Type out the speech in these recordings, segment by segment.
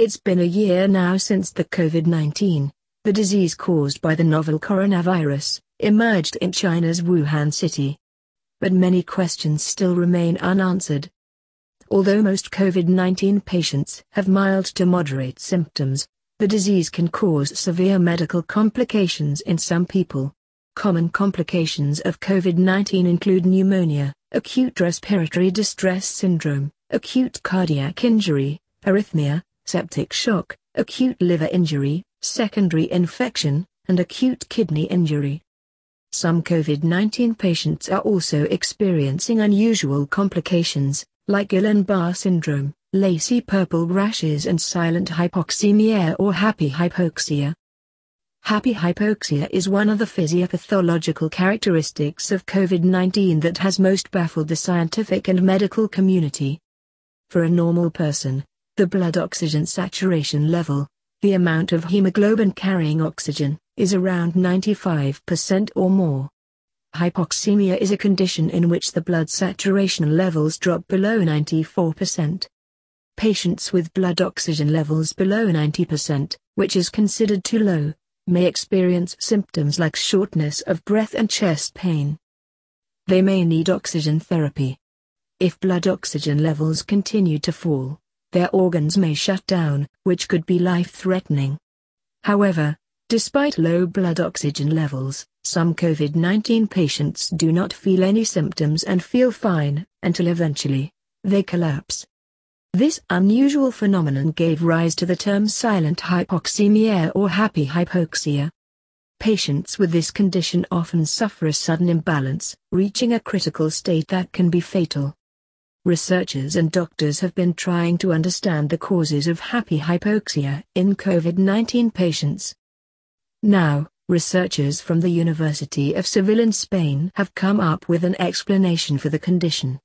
It's been a year now since the COVID-19, the disease caused by the novel coronavirus, emerged in China's Wuhan city. But many questions still remain unanswered. Although most COVID-19 patients have mild to moderate symptoms, the disease can cause severe medical complications in some people. Common complications of COVID-19 include pneumonia, acute respiratory distress syndrome, acute cardiac injury, arrhythmia, septic shock, acute liver injury, secondary infection, and acute kidney injury. Some COVID-19 patients are also experiencing unusual complications, like Guillain-Barré syndrome, lacy purple rashes and silent hypoxemia or happy hypoxia. Happy hypoxia is one of the physiopathological characteristics of COVID-19 that has most baffled the scientific and medical community. For a normal person, the blood oxygen saturation level, the amount of hemoglobin carrying oxygen, is around 95% or more. Hypoxemia is a condition in which the blood saturation levels drop below 94%. Patients with blood oxygen levels below 90%, which is considered too low, may experience symptoms like shortness of breath and chest pain. They may need oxygen therapy. If blood oxygen levels continue to fall, their organs may shut down, which could be life-threatening. However, despite low blood oxygen levels, some COVID-19 patients do not feel any symptoms and feel fine, until eventually, they collapse. This unusual phenomenon gave rise to the term silent hypoxemia or happy hypoxia. Patients with this condition often suffer a sudden imbalance, reaching a critical state that can be fatal. Researchers and doctors have been trying to understand the causes of happy hypoxia in COVID-19 patients. Now, researchers from the University of Seville in Spain have come up with an explanation for the condition.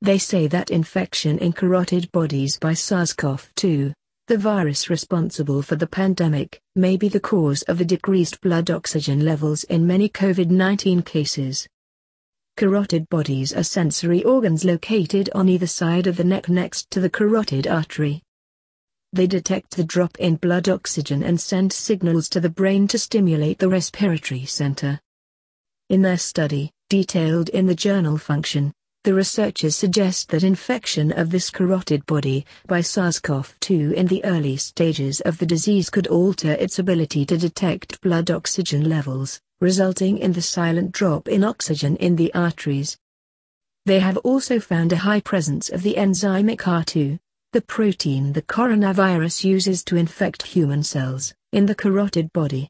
They say that infection in carotid bodies by SARS-CoV-2, the virus responsible for the pandemic, may be the cause of the decreased blood oxygen levels in many COVID-19 cases. Carotid bodies are sensory organs located on either side of the neck next to the carotid artery. They detect the drop in blood oxygen and send signals to the brain to stimulate the respiratory center. In their study, detailed in the journal Function, the researchers suggest that infection of this carotid body by SARS-CoV-2 in the early stages of the disease could alter its ability to detect blood oxygen levels, resulting in the silent drop in oxygen in the arteries. They have also found a high presence of the enzyme ACE2, the protein the coronavirus uses to infect human cells, in the carotid body.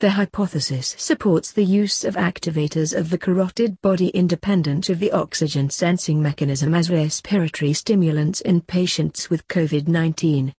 The hypothesis supports the use of activators of the carotid body independent of the oxygen sensing mechanism as respiratory stimulants in patients with COVID-19.